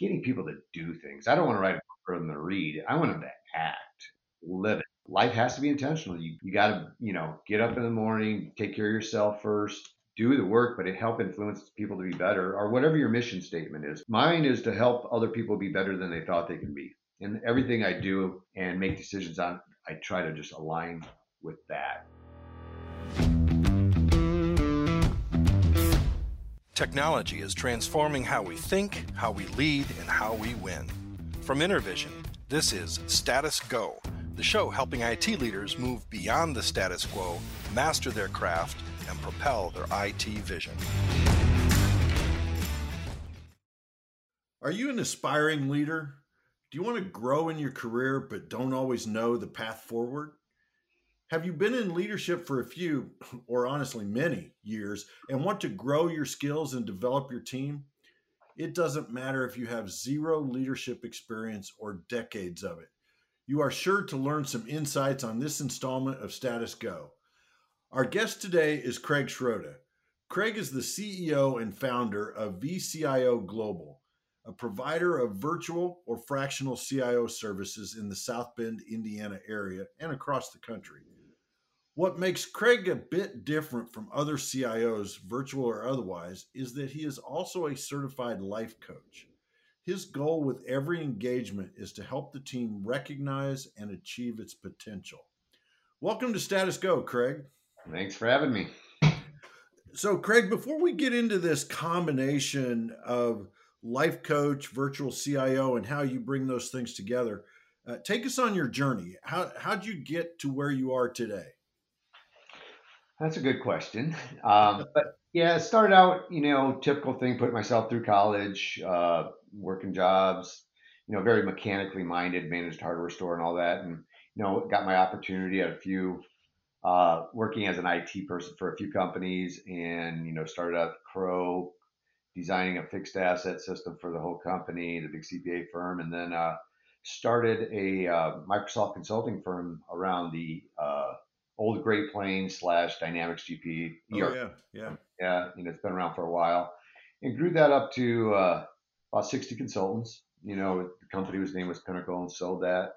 getting people to do things. I don't want to write a book for them to read. I want them to act, live it. Life has to be intentional. You, you got to, you know, get up in the morning, take care of yourself first, do the work, but it help influence people to be better or whatever your mission statement is. Mine is to help other people be better than they thought they can be. And everything I do and make decisions on, I try to just align with that. Technology is transforming how we think, how we lead, and how we win. From InterVision, this is Status Go, the show helping IT leaders move beyond the status quo, master their craft, and propel their IT vision. Are you an aspiring leader? Do you want to grow in your career but don't always know the path forward? Have you been in leadership for a few, or honestly many, years and want to grow your skills and develop your team? It doesn't matter if you have zero leadership experience or decades of it. You are sure to learn some insights on this installment of Status Go. Our guest today is Craig Schroeder. Craig is the CEO and founder of VCIO Global, a provider of virtual or fractional CIO services in the South Bend, Indiana area and across the country. What makes Craig a bit different from other CIOs, virtual or otherwise, is that he is also a certified life coach. His goal with every engagement is to help the team recognize and achieve its potential. Welcome to Status Go, Craig. Thanks for having me. So, Craig, before we get into this combination of life coach, virtual CIO, and how you bring those things together, uh, take us on your journey. How how'd you get to where you are today? That's a good question. Um, but yeah, it started out, you know, typical thing, put myself through college, uh, working jobs, you know, very mechanically minded, managed hardware store and all that. And, you know, got my opportunity at a few, uh, working as an IT person for a few companies and, you know, started out Crowe, designing a fixed asset system for the whole company, the big CPA firm. And then, uh, started a uh, Microsoft consulting firm around the, uh, old Great Plains slash Dynamics GP. Oh, yeah, yeah, yeah. You know, it's been around for a while, and grew that up to uh, about 60 consultants. You know, the company whose name was Pinnacle, and sold that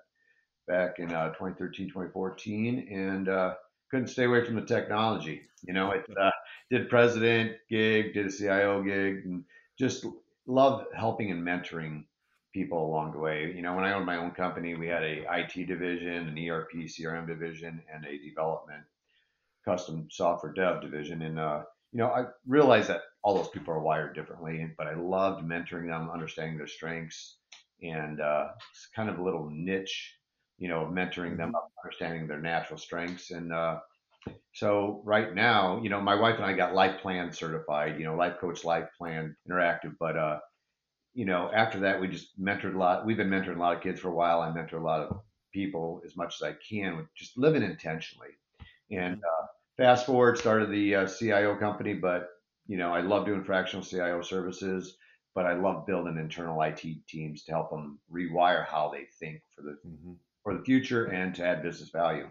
back in uh, 2013, 2014, and uh, couldn't stay away from the technology. You know, it uh, did president gig, did a CIO gig, and just loved helping and mentoring people along the way. You know, when I owned my own company, we had a IT division, an ERP, CRM division, and a development custom software dev division. And uh, you know, I realized that all those people are wired differently, but I loved mentoring them, understanding their strengths, and uh, it's kind of a little niche, you know, mentoring them up, understanding their natural strengths. And uh, so right now, you know, my wife and I got Life Plan certified, you know, Life Coach Life Plan Interactive, but uh, you know, after that, we just mentored a lot. We've been mentoring a lot of kids for a while. I mentor a lot of people as much as I can with just living intentionally. And mm-hmm. uh, fast forward, started the uh, CIO company, but you know, I love doing fractional CIO services, but I love building internal IT teams to help them rewire how they think for the mm-hmm. for the future and to add business value.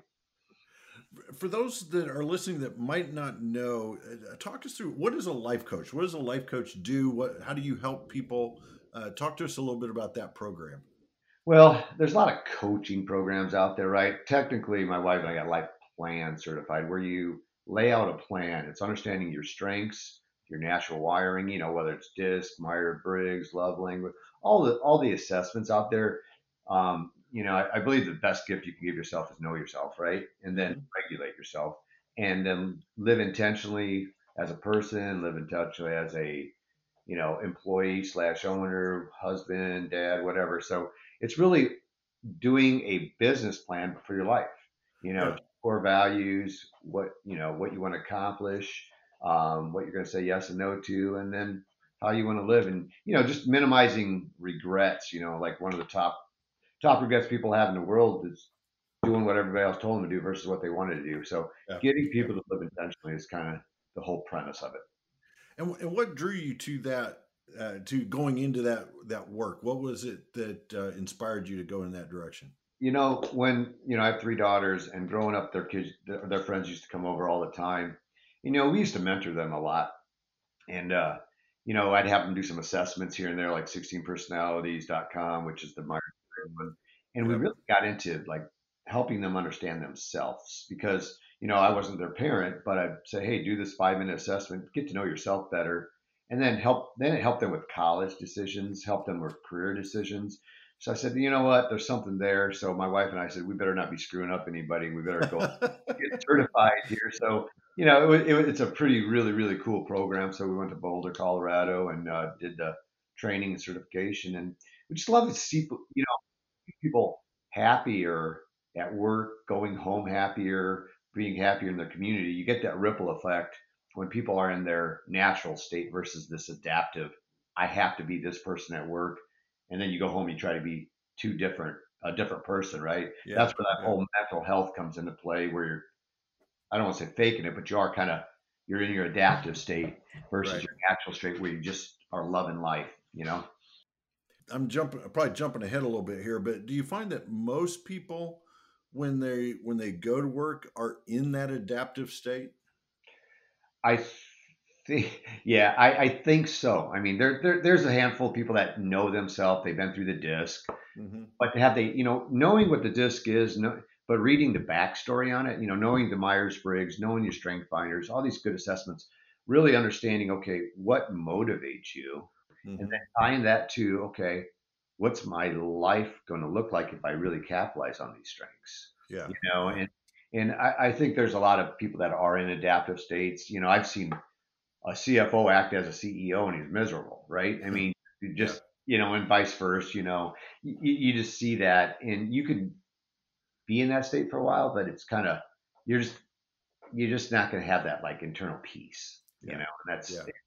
For those that are listening that might not know, uh, talk us through what is a life coach? What does a life coach do? What how do you help people uh, talk to us a little bit about that program. Well, there's a lot of coaching programs out there, right? Technically, my wife and I got Life Plan certified, where you lay out a plan. It's understanding your strengths, your natural wiring, you know, whether it's DISC, Myers Briggs, Love Language, all the all the assessments out there. Um, you know, I, I, believe the best gift you can give yourself is know yourself, right? And then mm-hmm. regulate yourself, and then live intentionally as a person, live intentionally as a you know, employee slash owner, husband, dad, whatever. So it's really doing a business plan for your life. You know, core values, what you know, what you want to accomplish, um, what you're going to say yes and no to, and then how you want to live, and you know, just minimizing regrets. You know, like one of the top top regrets people have in the world is doing what everybody else told them to do versus what they wanted to do. So yeah. getting people to live intentionally is kind of the whole premise of it. And, and what drew you to that, uh, to going into that that work? What was it that uh, inspired you to go in that direction? You know, when you know I have three daughters, and growing up, their kids, their, friends used to come over all the time. You know, we used to mentor them a lot, and uh, you know, I'd have them do some assessments here and there, like 16personalities.com, which is the Myers one. And we really got into like helping them understand themselves because, you know, I wasn't their parent, but I'd say, hey, do this five minute assessment, get to know yourself better. And then help, then it helped them with college decisions, help them with career decisions. So I said, you know what, there's something there. So my wife and I said, we better not be screwing up anybody. We better go get certified here. So you know, it, it, it's a pretty, really, really cool program. So we went to Boulder, Colorado, and uh, did the training and certification, and we just love to see, you know, people happier at work, going home happier, being happier in their community. You get that ripple effect when people are in their natural state versus this adaptive. I have to be this person at work, and then you go home, you try to be two different, a different person, right? yeah, That's where that yeah. whole mental health comes into play, where you're I don't want to say faking it, but you are kind of you're in your adaptive state versus Right. your natural state where you just are loving life. You know, I'm jumping, probably jumping ahead a little bit here, but do you find that most people, when they when they go to work, are in that adaptive state? I think yeah, I, I think so. I mean, there, there there's a handful of people that know themselves. They've been through the disc, Mm-hmm. but have they you know knowing what the disc is, no, but reading the backstory on it, you know, knowing the Myers Briggs, knowing your strength finders, all these good assessments, really understanding okay, what motivates you Mm-hmm. and then tying that to okay what's my life going to look like if i really capitalize on these strengths Yeah, you know and and I, I think there's a lot of people that are in adaptive states you know i've seen a cfo act as a ceo and he's miserable right i mean you just you know and vice versa you know you, you just see that and you could be in that state for a while but it's kind of you're just you're just not going to have that like internal peace you Yeah. know and that's Yeah.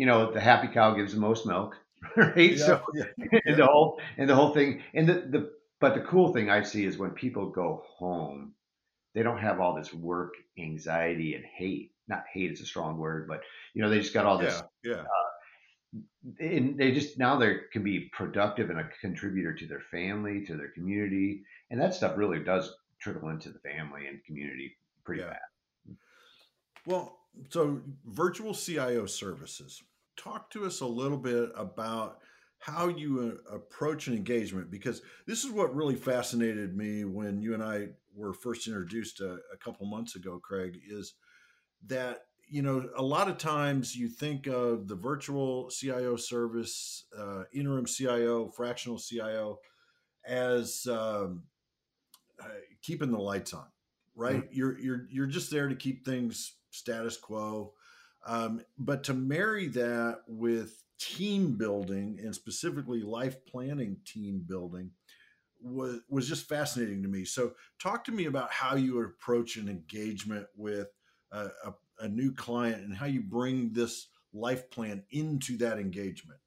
You know the happy cow gives the most milk right yeah, so yeah. and the whole and the whole thing and the, the but the cool thing I see is when people go home, they don't have all this work anxiety and hate. Not hate is a strong word, but you know they just got all this. yeah, yeah. Uh, and they just now they can be productive and a contributor to their family, to their community, and that stuff really does trickle into the family and community pretty Yeah. fast. Well, so virtual CIO services. Talk to us a little bit about how you uh, approach an engagement because this is what really fascinated me when you and I were first introduced a, a couple months ago, Craig, is that you know a lot of times you think of the virtual CIO service, uh, interim CIO, fractional CIO as um, uh, keeping the lights on, right? You're you're you're just there to keep things status quo, um, but to marry that with team building and specifically life planning team building was was just fascinating to me. So, talk to me about how you approach an engagement with a, a, a new client and how you bring this life plan into that engagement.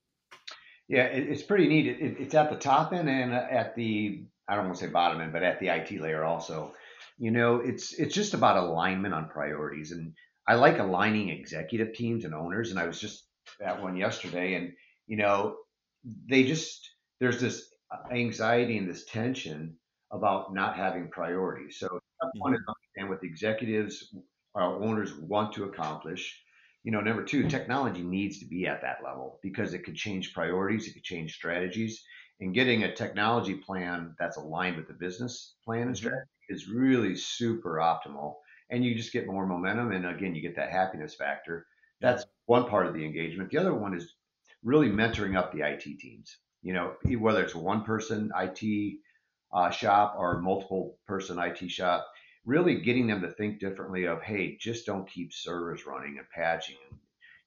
Yeah, it, it's pretty neat. It, it, it's at the top end and at the I don't want to say bottom end, but at the IT layer also. You know, it's it's just about alignment on priorities, and I like aligning executive teams and owners. And I was just at one yesterday, and you know, they just there's this anxiety and this tension about not having priorities. So I one to understand what the executives or owners want to accomplish. You know, number two, technology needs to be at that level because it could change priorities, it could change strategies, and getting a technology plan that's aligned with the business plan and Mhm. strategy is really super optimal. And you just get more momentum, and again, you get that happiness factor. That's one part of the engagement. The other one is really mentoring up the IT teams. You know, whether it's one person IT uh, shop or multiple person IT shop, really getting them to think differently of, hey, just don't keep servers running and patching.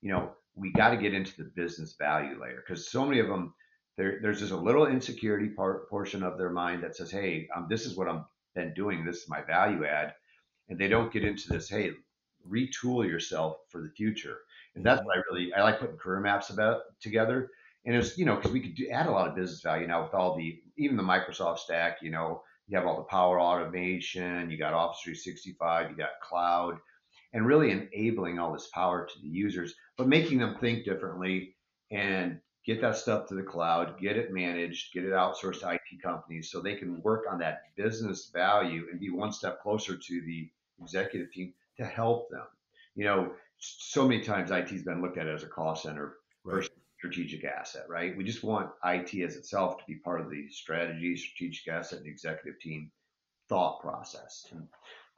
You know, we got to get into the business value layer because so many of them, there, there's just a little insecurity part portion of their mind that says, hey, um, this is what I'm been doing. This is my value add. And they don't get into this, hey, retool yourself for the future. And that's mm-hmm. what I really, I like putting career maps about together. And it's, you know, because we could do, add a lot of business value now with all the, even the Microsoft stack, you know, you have all the power automation, you got Office 365, you got cloud, and really enabling all this power to the users, but making them think differently and get that stuff to the cloud, get it managed, get it outsourced to IT companies so they can work on that business value and be one step closer to the executive team to help them. You know, so many times IT has been looked at as a call center right. strategic asset, right? We just want IT as itself to be part of the strategy, strategic asset, and executive team thought process. And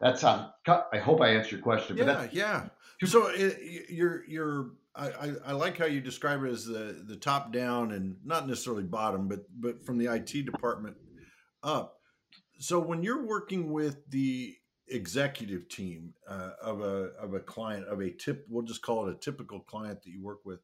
that's um, how I hope I answered your question. Yeah, yeah. So eh, it, you're you're I, I like how you describe it as the the top down and not necessarily bottom, but but from the IT department up. So when you're working with the executive team uh, of a of a client of a tip, we'll just call it a typical client that you work with.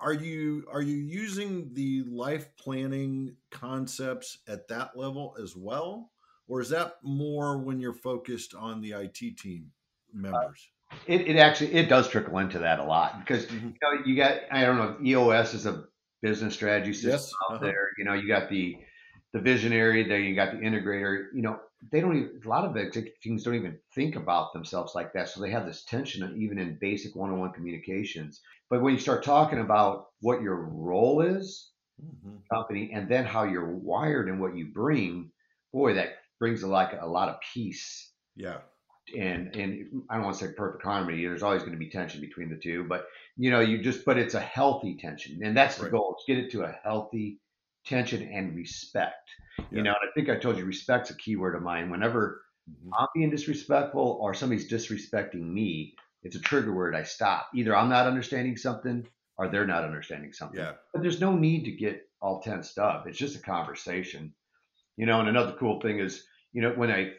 Are you are you using the life planning concepts at that level as well, or is that more when you're focused on the IT team members? Uh, it, it actually it does trickle into that a lot because mm-hmm. you know you got I don't know EOS is a business strategy system yes. out uh-huh. there. You know you got the the visionary, there you got the integrator. You know they don't even a lot of executive teams don't even think about themselves like that, so they have this tension even in basic one-on-one communications. But when you start talking about what your role is, mm-hmm. company, and then how you're wired and what you bring, boy, that brings a, like a lot of peace. Yeah and and I don't want to say perfect harmony. There's always going to be tension between the two, but you know, you just but it's a healthy tension, and that's the right. goal. Is get it to a healthy tension and respect. Yeah. You know, and I think I told you respect's a key word of mine. Whenever mm-hmm. I'm being disrespectful or somebody's disrespecting me, it's a trigger word. I stop. Either I'm not understanding something or they're not understanding something. Yeah. But there's no need to get all tensed up. It's just a conversation. You know, and another cool thing is, you know, when I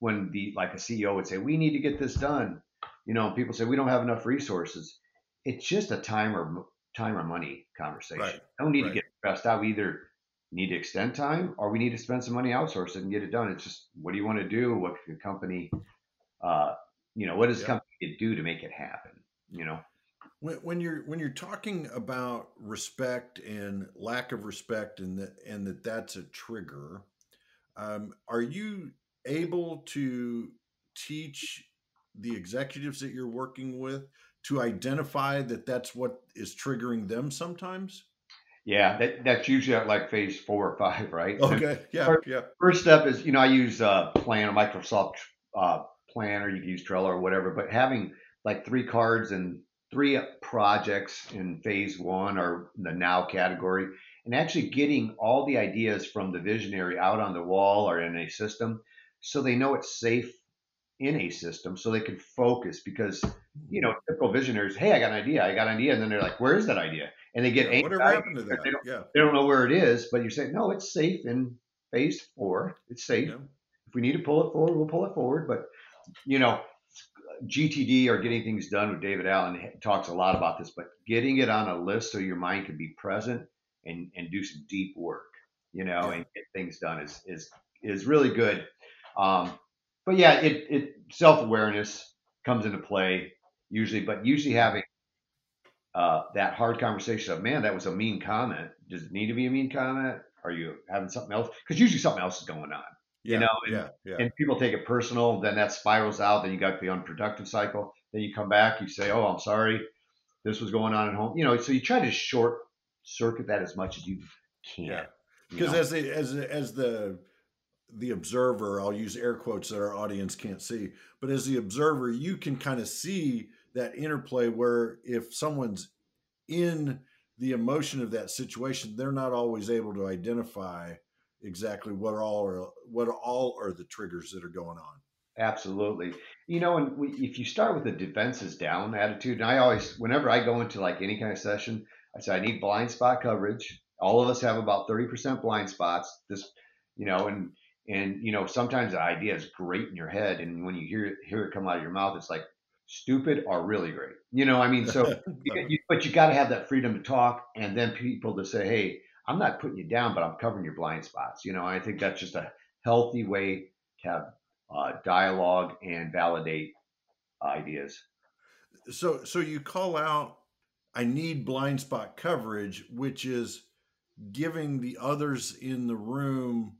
when the like a CEO would say, "We need to get this done," you know, people say we don't have enough resources. It's just a time or time or money conversation. Right. Don't need right. to get stressed out. We either need to extend time or we need to spend some money outsource it and get it done. It's just what do you want to do? What can the company, uh, you know, what does company do to make it happen? You know. When, when you're when you're talking about respect and lack of respect and that and that that's a trigger, um, are you able to teach the executives that you're working with to identify that that's what is triggering them sometimes? Yeah, that, that's usually at like phase four or five, right? Okay. Yeah. First, yeah. First step is, you know, I use uh, Plan, a Microsoft uh, Planner. You can use Trello or whatever, but having like three cards and three projects in phase one or the now category, and actually getting all the ideas from the visionary out on the wall or in a system so they know it's safe in a system so they can focus because you know typical visionaries hey i got an idea i got an idea and then they're like where is that idea and they get yeah, whatever happened to that? they don't, yeah. they don't know where it is but you're saying no it's safe in phase four. It's safe. Yeah. if we need to pull it forward we'll pull it forward. But you know gtd or getting things done with david allen. Talks a lot about this but getting it on a list so your mind can be present and and do some deep work you know yeah. and get things done is is is really good. Um, but yeah, it, it self awareness comes into play usually, but usually having uh, that hard conversation of, man, that was a mean comment. Does it need to be a mean comment? Are you having something else? Because usually something else is going on. Yeah, you know, and, yeah, yeah. and people take it personal. Then that spirals out. Then you got the unproductive cycle. Then you come back. You say, "Oh, I'm sorry, this was going on at home." You know, so you try to short circuit that as much as you can. Yeah, because as the as as the the observer, I'll use air quotes that our audience can't see, but as the observer, you can kind of see that interplay where if someone's in the emotion of that situation, they're not always able to identify exactly what all are what all are the triggers that are going on. Absolutely. You know, and we, if you start with a defenses down attitude, and I always, whenever I go into like any kind of session, I say I need blind spot coverage. All of us have about 30% blind spots. This, you know, and and you know, sometimes the idea is great in your head, and when you hear hear it come out of your mouth, it's like stupid are really great. You know, I mean, so you, you, but you got to have that freedom to talk, and then people to say, hey, I'm not putting you down, but I'm covering your blind spots. You know, I think that's just a healthy way to have uh, dialogue and validate ideas. So, so you call out, I need blind spot coverage, which is giving the others in the room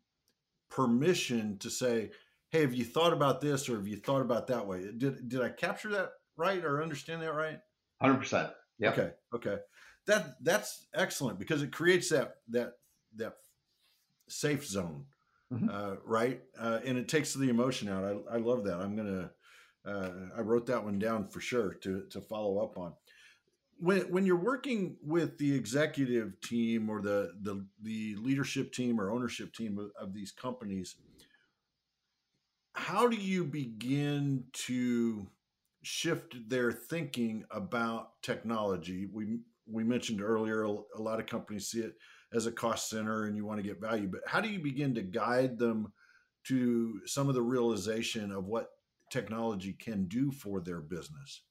permission to say, "Hey, have you thought about this or have you thought about that way?" Did did I capture that right or understand that right? Hundred percent. Yeah. Okay. Okay. That that's excellent because it creates that that that safe zone, mm-hmm. uh, right? Uh, and it takes the emotion out. I, I love that. I'm gonna. Uh, I wrote that one down for sure to to follow up on. when when you're working with the executive team or the the, the leadership team or ownership team of, of these companies how do you begin to shift their thinking about technology we we mentioned earlier a lot of companies see it as a cost center and you want to get value but how do you begin to guide them to some of the realization of what technology can do for their business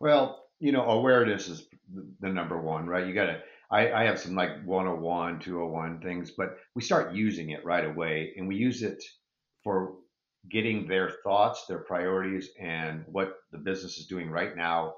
well you know, awareness is the number one, right? You got to, I, I have some like 101, 201 things, but we start using it right away and we use it for getting their thoughts, their priorities, and what the business is doing right now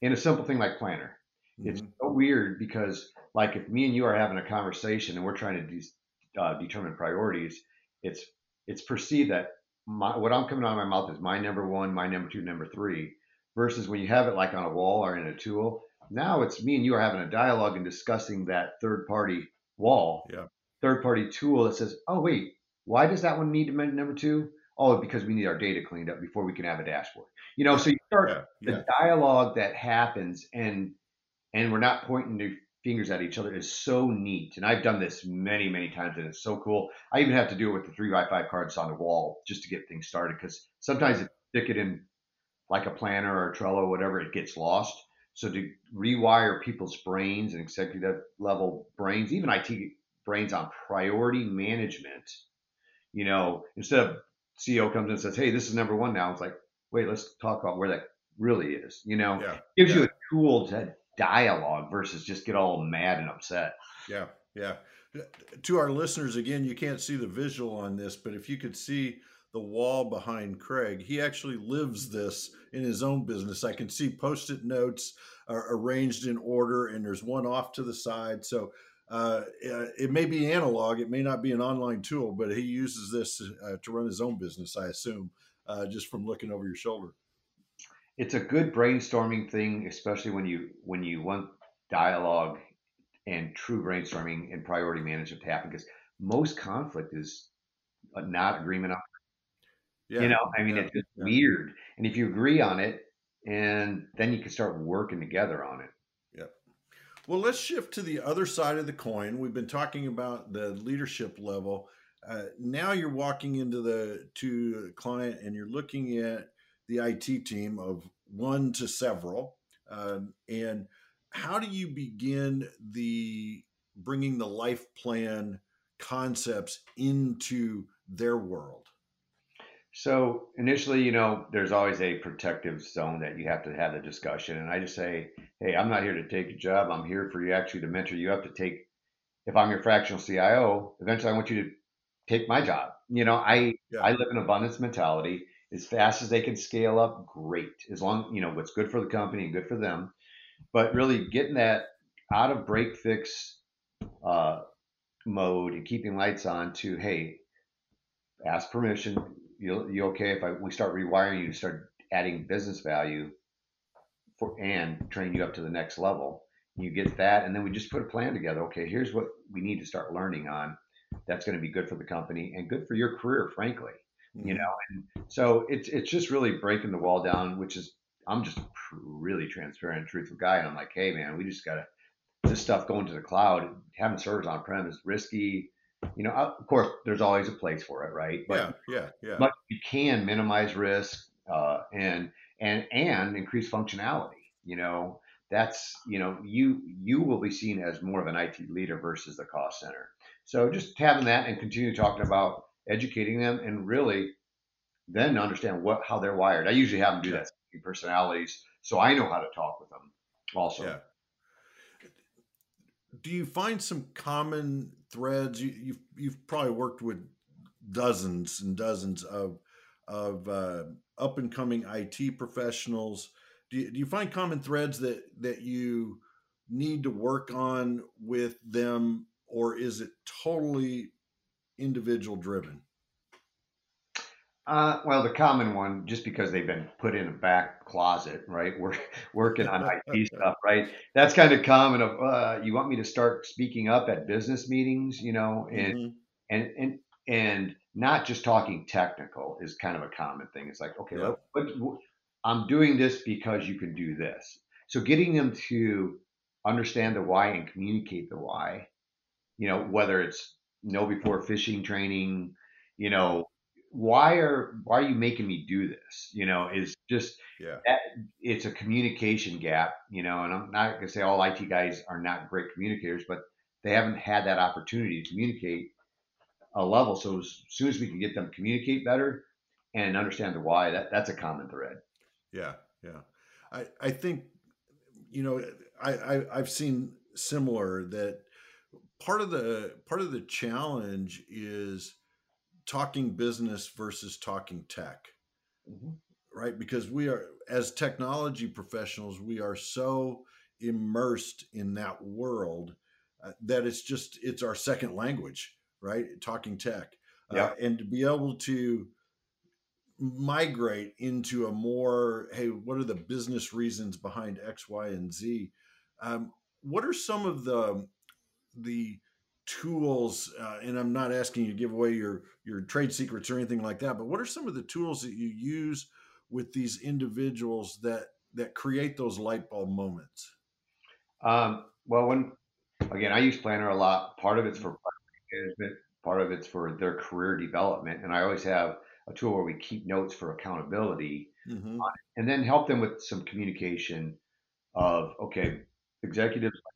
in a simple thing like Planner. Mm-hmm. It's so weird because, like, if me and you are having a conversation and we're trying to de- uh, determine priorities, it's it's perceived that my, what I'm coming out of my mouth is my number one, my number two, number three versus when you have it like on a wall or in a tool. Now it's me and you are having a dialogue and discussing that third party wall, yeah. third party tool that says, oh, wait, why does that one need to mention number two? Oh, because we need our data cleaned up before we can have a dashboard. You know, so you start yeah, yeah. the dialogue that happens and and we're not pointing the fingers at each other is so neat. And I've done this many, many times and it's so cool. I even have to do it with the three by five cards on the wall just to get things started because sometimes it stick it in like a planner or a Trello, or whatever, it gets lost. So to rewire people's brains and executive level brains, even IT brains on priority management, you know, instead of CEO comes in and says, "Hey, this is number one now," it's like, wait, let's talk about where that really is. You know, yeah, gives yeah. you a tool to dialogue versus just get all mad and upset. Yeah, yeah. To our listeners, again, you can't see the visual on this, but if you could see the wall behind Craig. He actually lives this in his own business. I can see post it notes are arranged in order, and there's one off to the side. So uh, it may be analog, it may not be an online tool, but he uses this uh, to run his own business, I assume, uh, just from looking over your shoulder. It's a good brainstorming thing, especially when you when you want dialogue and true brainstorming and priority management to happen, because most conflict is not agreement on yeah. You know, I mean, yeah. it's just yeah. weird. And if you agree on it, and then you can start working together on it. Well, let's shift to the other side of the coin. We've been talking about the leadership level. Uh, now you're walking into the to the client and you're looking at the IT team of one to several. Um, and how do you begin the bringing the life plan concepts into their world? So initially, you know, there's always a protective zone that you have to have the discussion. And I just say, hey, I'm not here to take your job. I'm here for you actually to mentor you up to take. If I'm your fractional CIO, eventually I want you to take my job. You know, I yeah. I live in abundance mentality. As fast as they can scale up, great. As long you know what's good for the company and good for them. But really getting that out of break fix uh, mode and keeping lights on to hey, ask permission, you you okay if I we start rewiring you to start adding business value for and train you up to the next level. You get that, and then we just put a plan together. Okay, here's what we need to start learning on. That's going to be good for the company and good for your career, frankly. Mm-hmm. You know, and so it's it's just really breaking the wall down, which is I'm just a really transparent, truthful guy, and I'm like, hey man, we just gotta this stuff going to the cloud, having servers on prem is risky you know, of course, there's always a place for it, right? But yeah, yeah, yeah. But you can minimize risk uh, and and and increase functionality. You know, that's you know, you you will be seen as more of an IT leader versus the cost center. So just having that and continue talking about educating them and really then understand what how they're wired. I usually have them do that personalities, so I know how to talk with them. Also, yeah. Do you find some common threads. You, have you've, you've probably worked with dozens and dozens of of uh, up and coming IT professionals. Do you, do you find common threads that that you need to work on with them, or is it totally individual driven? Uh, well, the common one, just because they've been put in a back closet, right? We're working on IT stuff, right? That's kind of common. Of uh, you want me to start speaking up at business meetings, you know, and mm-hmm. and and and not just talking technical is kind of a common thing. It's like, okay, yeah. let, let, I'm doing this because you can do this. So getting them to understand the why and communicate the why, you know, whether it's know before phishing training, you know, why are why are you making me do this? You know, is just Yeah. that it's a communication gap, you know, and I'm not gonna say all IT guys are not great communicators, but they haven't had that opportunity to communicate a level. So as soon as we can get them to communicate better and understand the why, that that's a common thread. Yeah, yeah. I I think you know I, I I've seen similar that part of the part of the challenge is talking business versus talking tech, right? Because we are as technology professionals, we are so immersed in that world uh, that it's just it's our second language, right? Talking tech, Yeah. uh, and to be able to migrate into a more hey what are the business reasons behind x y and z um, what are some of the the tools uh, and i'm not asking you to give away your your trade secrets or anything like that but what are some of the tools that you use with these individuals that that create those light bulb moments Um, well, when again, I use Planner a lot. Part of it's for management, part of it's for their career development, and I always have a tool where we keep notes for accountability, Mhm. and then help them with some communication of okay, executives like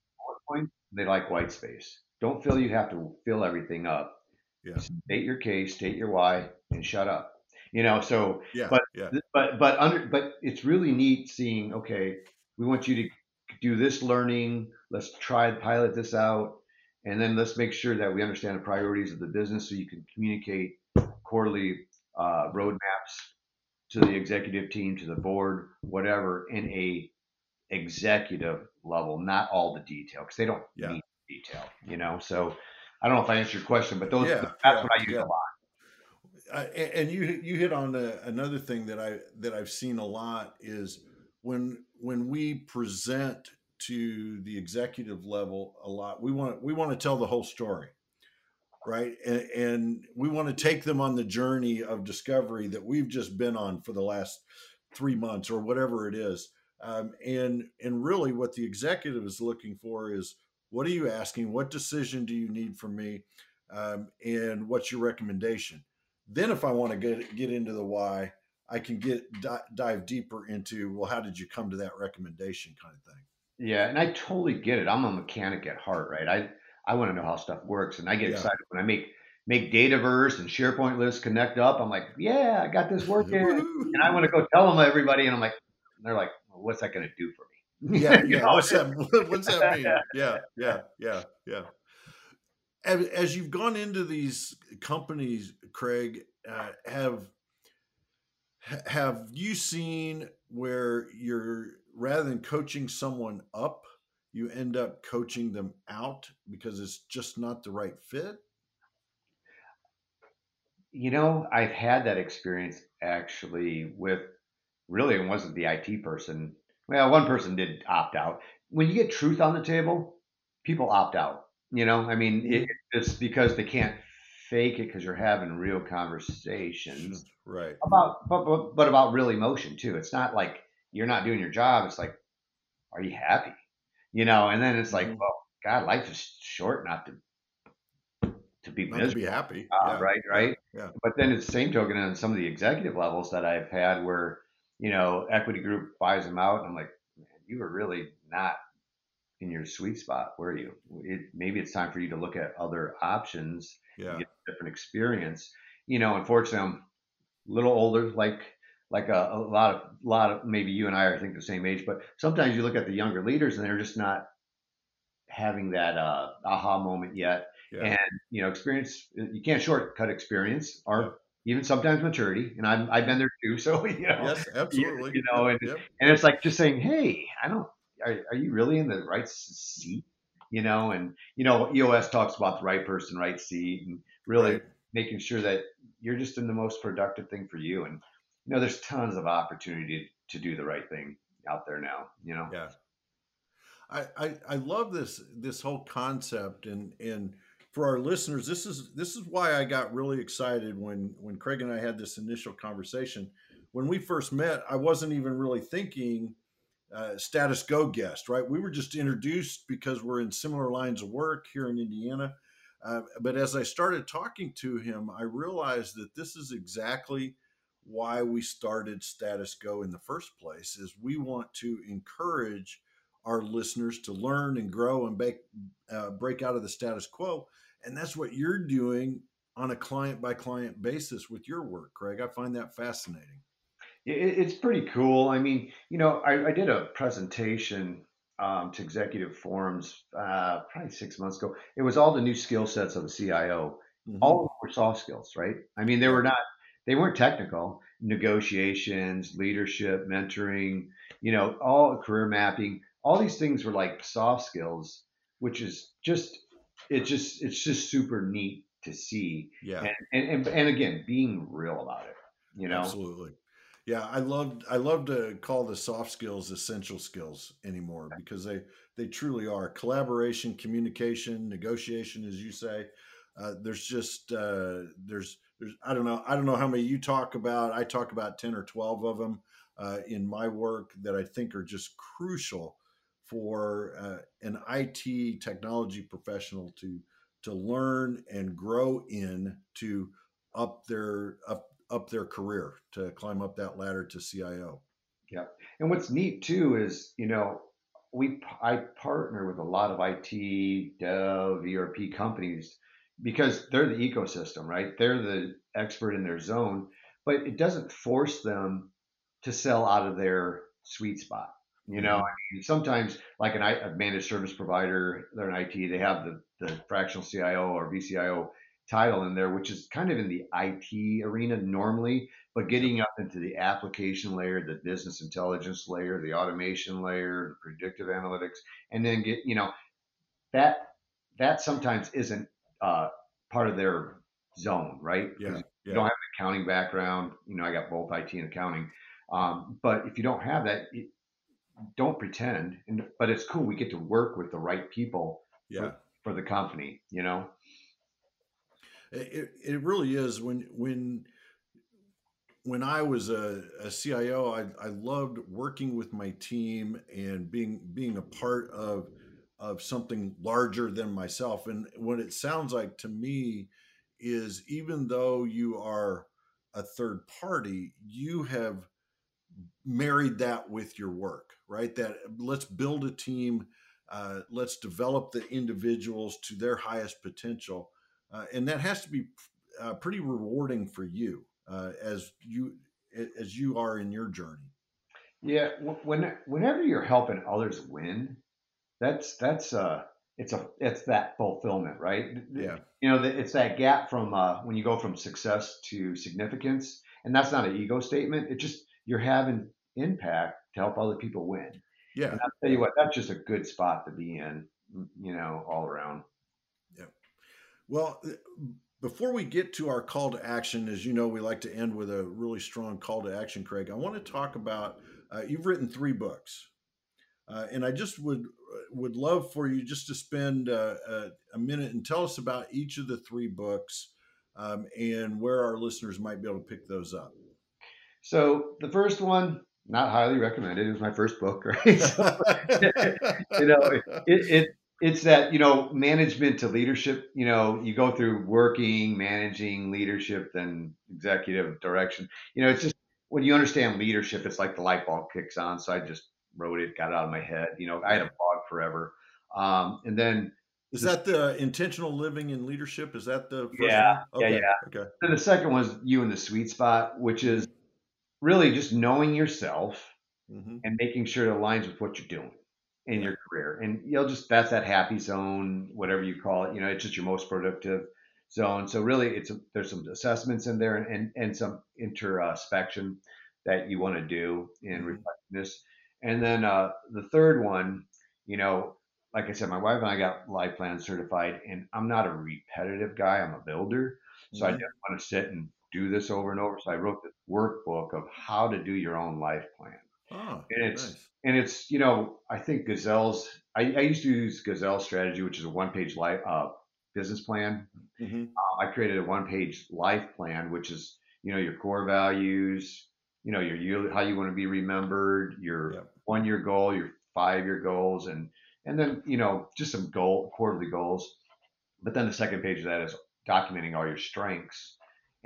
PowerPoint, they like white space. Don't feel you have to fill everything up. Yeah. State your case, state your why, and shut up. You know, so yeah But- yeah but but under but it's really neat seeing okay we want you to do this learning let's try pilot this out and then let's make sure that we understand the priorities of the business so you can communicate quarterly uh, roadmaps to the executive team to the board whatever in a executive level not all the detail because they don't Yeah. need detail you know? So i don't know if i answered your question but those Yeah, that's yeah, what i use yeah. a lot. Uh, and you you hit on a, another thing that I that I've seen a lot is when when we present to the executive level a lot we want we want to tell the whole story right? And, and we want to take them on the journey of discovery that we've just been on for the last three months or whatever it is. Um, and and really what the executive is looking for is what are you asking what decision do you need from me um, and what's your recommendation then, if I want to get get into the why, I can get di- dive deeper into well, how did you come to that recommendation, kind of thing. Yeah, and I totally get it. I'm a mechanic at heart, right? I I want to know how stuff works, and I get Yeah. excited when I make make Dataverse and SharePoint lists connect up. I'm like, yeah, I got this working, and I want to go tell them everybody, and I'm like, they're like, well, what's that going to do for me? Yeah, yeah. know? What's that? What's that mean? Yeah, yeah, yeah, yeah. As, as you've gone into these companies, Craig, uh, have have you seen where you're rather than coaching someone up, you end up coaching them out because it's just not the right fit? You know, I've had that experience actually with really it wasn't the IT person. Well, one person did opt out. When you get truth on the table, people opt out. You know, I mean, it, it's because they can't fake it because you're having real conversations Right. about, but, but but about real emotion too. It's not like you're not doing your job. It's like, are you happy? You know, and then it's like, Mhm. well, God, life is short not to to be miserable to be happy. uh, Yeah. right, right. yeah. But then it's the same token on some of the executive levels that I've had where, you know, equity group buys them out. And I'm like, man, you were really not in your sweet spot, were you? It, maybe it's time for you to look at other options, Yeah. get a different experience. You know, unfortunately, I'm a little older, like like a, a lot of lot of maybe you and I are I think the same age, but sometimes you look at the younger leaders and they're just not having that uh, aha moment yet Yeah. and you know experience you can't shortcut experience or even sometimes maturity and i'm i've been there too so you know yes, absolutely. you know, and- yep. and it's like just saying hey i don't are, are you really in the right seat you know and you know eos talks about the right person right seat and really Right. making sure that you're just in the most productive thing for you and you know there's tons of opportunity to do the right thing out there now you know Yeah. I, I I love this this whole concept and and for our listeners this is this is why I got really excited when when Craig and I had this initial conversation when we first met I wasn't even really thinking uh, status go guest, right? We were just introduced because we're in similar lines of work here in Indiana. Uh, but as I started talking to him, I realized that this is exactly why we started Status Go in the first place. Is we want to encourage our listeners to learn and grow and break uh, break out of the status quo, and that's what you're doing on a client by client basis with your work, Craig. I find that fascinating. It's pretty cool. I mean, you know, I, I did a presentation um, to executive forums uh, probably six months ago. It was all the new skill sets of the CIO. Mm-hmm. All of them were soft skills, right? I mean, they were not, they weren't technical. Negotiations, leadership, mentoring, you know, all career mapping, all these things were like soft skills, which is just, it just, it's just super neat to see. Yeah. And, and, and, and again, being real about it, you know? Absolutely. Yeah, I love I love to call the soft skills essential skills anymore because they they truly are collaboration, communication, negotiation, as you say. Uh, there's just uh, there's there's I don't know I don't know how many you talk about. I talk about ten or twelve of them uh, in my work that I think are just crucial for uh, an IT technology professional to to learn and grow in to up their up up their career to climb up that ladder to CIO. Yeah. And what's neat too is, you know, we I partner with a lot of IT, dev, ERP companies because they're the ecosystem, right? They're the expert in their zone, but it doesn't force them to sell out of their sweet spot. You know, mm-hmm. I mean, sometimes like an, a managed service provider, they're an IT, they have the, the fractional CIO or VCIO title in there, which is kind of in the IT arena normally, but getting up into the application layer, the business intelligence layer, the automation layer, the predictive analytics, and then get, you know, that that sometimes isn't uh, part of their zone, right? Yeah, yeah. You don't have an accounting background. You know, I got both IT and accounting. Um, but if you don't have that, it, don't pretend. And, but it's cool. We get to work with the right people yeah. for, for the company, you know? It, it really is when when when I was a, a CIO, I, I loved working with my team and being being a part of of something larger than myself. And what it sounds like to me is even though you are a third party, you have married that with your work, right? That let's build a team, uh, let's develop the individuals to their highest potential uh, and that has to be uh, pretty rewarding for you uh, as you as you are in your journey. Yeah, when whenever you're helping others win, that's that's uh it's a it's that fulfillment, right? Yeah. You know, it's that gap from uh, when you go from success to significance, and that's not an ego statement. It just you're having impact to help other people win. Yeah. And I'll tell you what, that's just a good spot to be in, you know, all around. Yeah. Well, uh, before we get to our call to action, as you know, we like to end with a really strong call to action, Craig. I want to talk about uh, you've written three books, uh, and I just would uh, would love for you just to spend uh, a, a, minute and tell us about each of the three books um, and where our listeners might be able to pick those up. So the first one, not highly recommended. It was my first book, right? So, you know, it, it it's that you know management to leadership you know you go through working managing leadership then executive direction you know it's just when you understand leadership it's like the light bulb kicks on so i just wrote it got it out of my head you know i had a blog forever um, and then is that the intentional living in leadership is that the yeah okay. yeah yeah okay and the second was you in the sweet spot which is really just knowing yourself mm-hmm. and making sure it aligns with what you're doing in your career. And you'll just, that's that happy zone, whatever you call it. You know, it's just your most productive zone. So really it's, a, there's some assessments in there and, and, and some introspection that you want to do in mm-hmm. reflectiveness. And then uh, the third one, you know, like I said, my wife and I got life plan certified and I'm not a repetitive guy. I'm a builder. So mm-hmm. I just want to sit and do this over and over. So I wrote this workbook of how to do your own life plan. Oh, and it's nice and it's you know I think Gazelle's I, I used to use Gazelle strategy, which is a one page life uh, business plan. Mm-hmm. Uh, I created a one page life plan, which is you know your core values, you know your, how you want to be remembered, your yep. one year goal, your five year goals, and and then you know just some goal quarterly goals. But then the second page of that is documenting all your strengths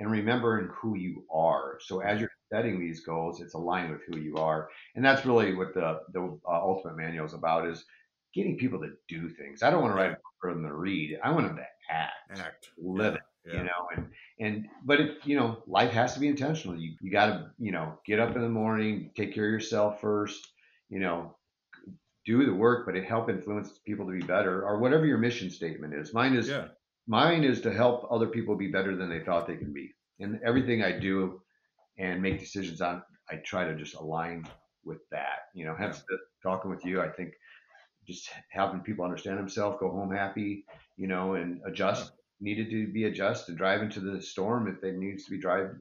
and remembering who you are. So as you're setting these goals, it's aligned with who you are, and that's really what the the uh, ultimate manual is about: is getting people to do things. I don't want to write a book for them to read. I want them to act, Act. live Yeah, it yeah. you know and and but it you know life has to be intentional you, you got to you know get up in the morning take care of yourself first you know do the work but it help influence people to be better or whatever your mission statement is mine is Yeah. Mine is to help other people be better than they thought they can be and everything i do and make decisions on i try to just align with that you know hence the, talking with you i think just having people understand themselves go home happy you know and adjust needed to be adjust and drive into the storm if they needs to be driving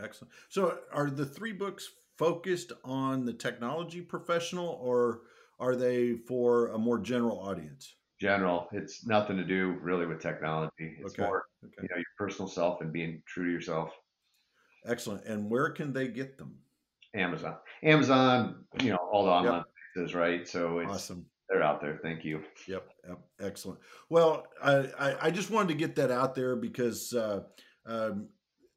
Excellent. So, are the three books focused on the technology professional, or are they for a more general audience? General it's nothing to do really with technology it's Okay. more Okay. you know your personal self and being true to yourself Excellent. And where can they get them? amazon amazon you know all the online places right so it's Awesome. they're out there thank you Yep, yep, excellent. Well, I, I, I just wanted to get that out there because uh, um,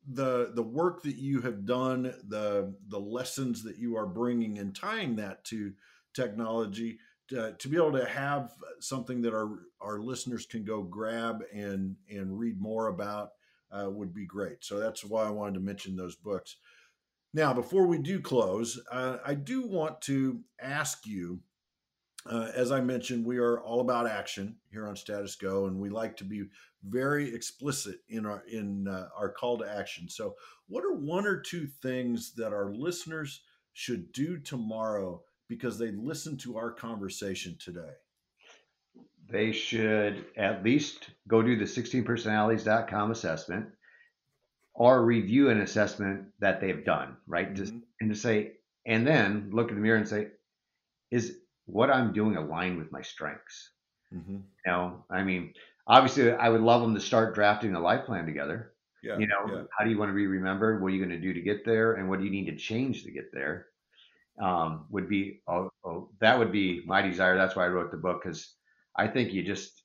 the the work that you have done, the the lessons that you are bringing and tying that to technology, to, be able to have something that our our listeners can go grab and and read more about uh, would be great. So that's why I wanted to mention those books. Now, before we do close, uh, I do want to ask you uh, as I mentioned, we are all about action here on Status Go, and we like to be very explicit in our in uh, our call to action. So, what are one or two things that our listeners should do tomorrow because they listened to our conversation today? they should at least go do the 16personalities.com assessment or review an assessment that they've done right just Mhm. and to say and then look in the mirror and say is what i'm doing aligned with my strengths Mhm. you know i mean obviously i would love them to start drafting a life plan together Yeah, you know yeah. how do you want to be remembered what are you going to do to get there and what do you need to change to get there um, would be oh, oh, that would be my desire that's why i wrote the book because i think you just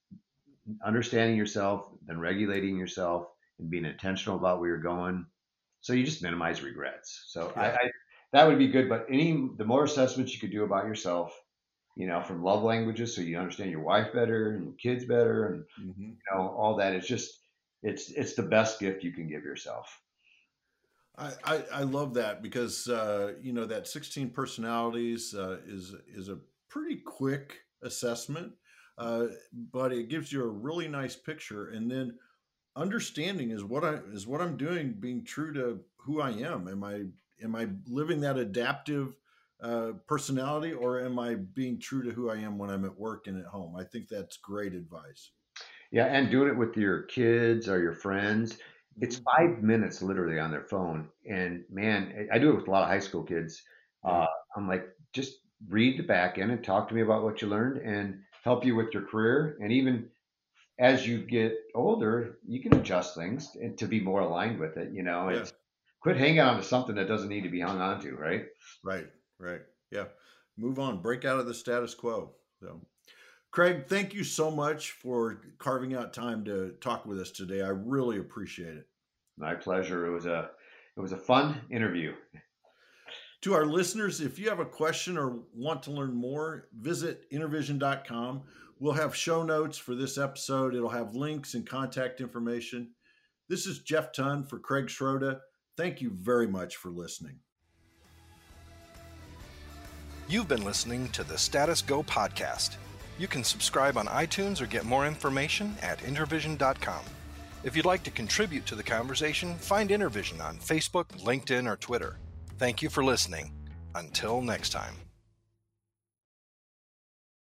understanding yourself then regulating yourself and being intentional about where you're going so you just minimize regrets so Yeah. I that would be good but any the more assessments you could do about yourself you know from love languages so you understand your wife better and your kids better and Mhm. you know all that it's just it's it's the best gift you can give yourself I, I, love that because uh, you know that 16 personalities uh, is is a pretty quick assessment, uh, but it gives you a really nice picture. And then understanding is what I is what I'm doing, being true to who I am. Am I am I living that adaptive uh, personality, or am I being true to who I am when I'm at work and at home? I think that's great advice. yeah and doing it with your kids or your friends it's Mhm. five minutes literally on their phone and man i do it with a lot of high school kids uh, i'm like just read the back end and talk to me about what you learned and help you with your career and even as you get older you can adjust things and to be more aligned with it you know Yeah. it's quit hanging on to something that doesn't need to be hung on to right Right, right. Yeah. Move on, break out of the status quo. So, Craig, thank you so much for carving out time to talk with us today. I really appreciate it. my pleasure it was a it was a fun interview To our listeners, if you have a question or want to learn more, visit intervision.com. We'll have show notes for this episode. It'll have links and contact information. This is Jeff Ton for Craig Schroeder. Thank you very much for listening. You've been listening to the Status Go podcast. You can subscribe on iTunes or get more information at intervision.com. If you'd like to contribute to the conversation, find Intervision on Facebook, LinkedIn, or Twitter. Thank you for listening. Until next time.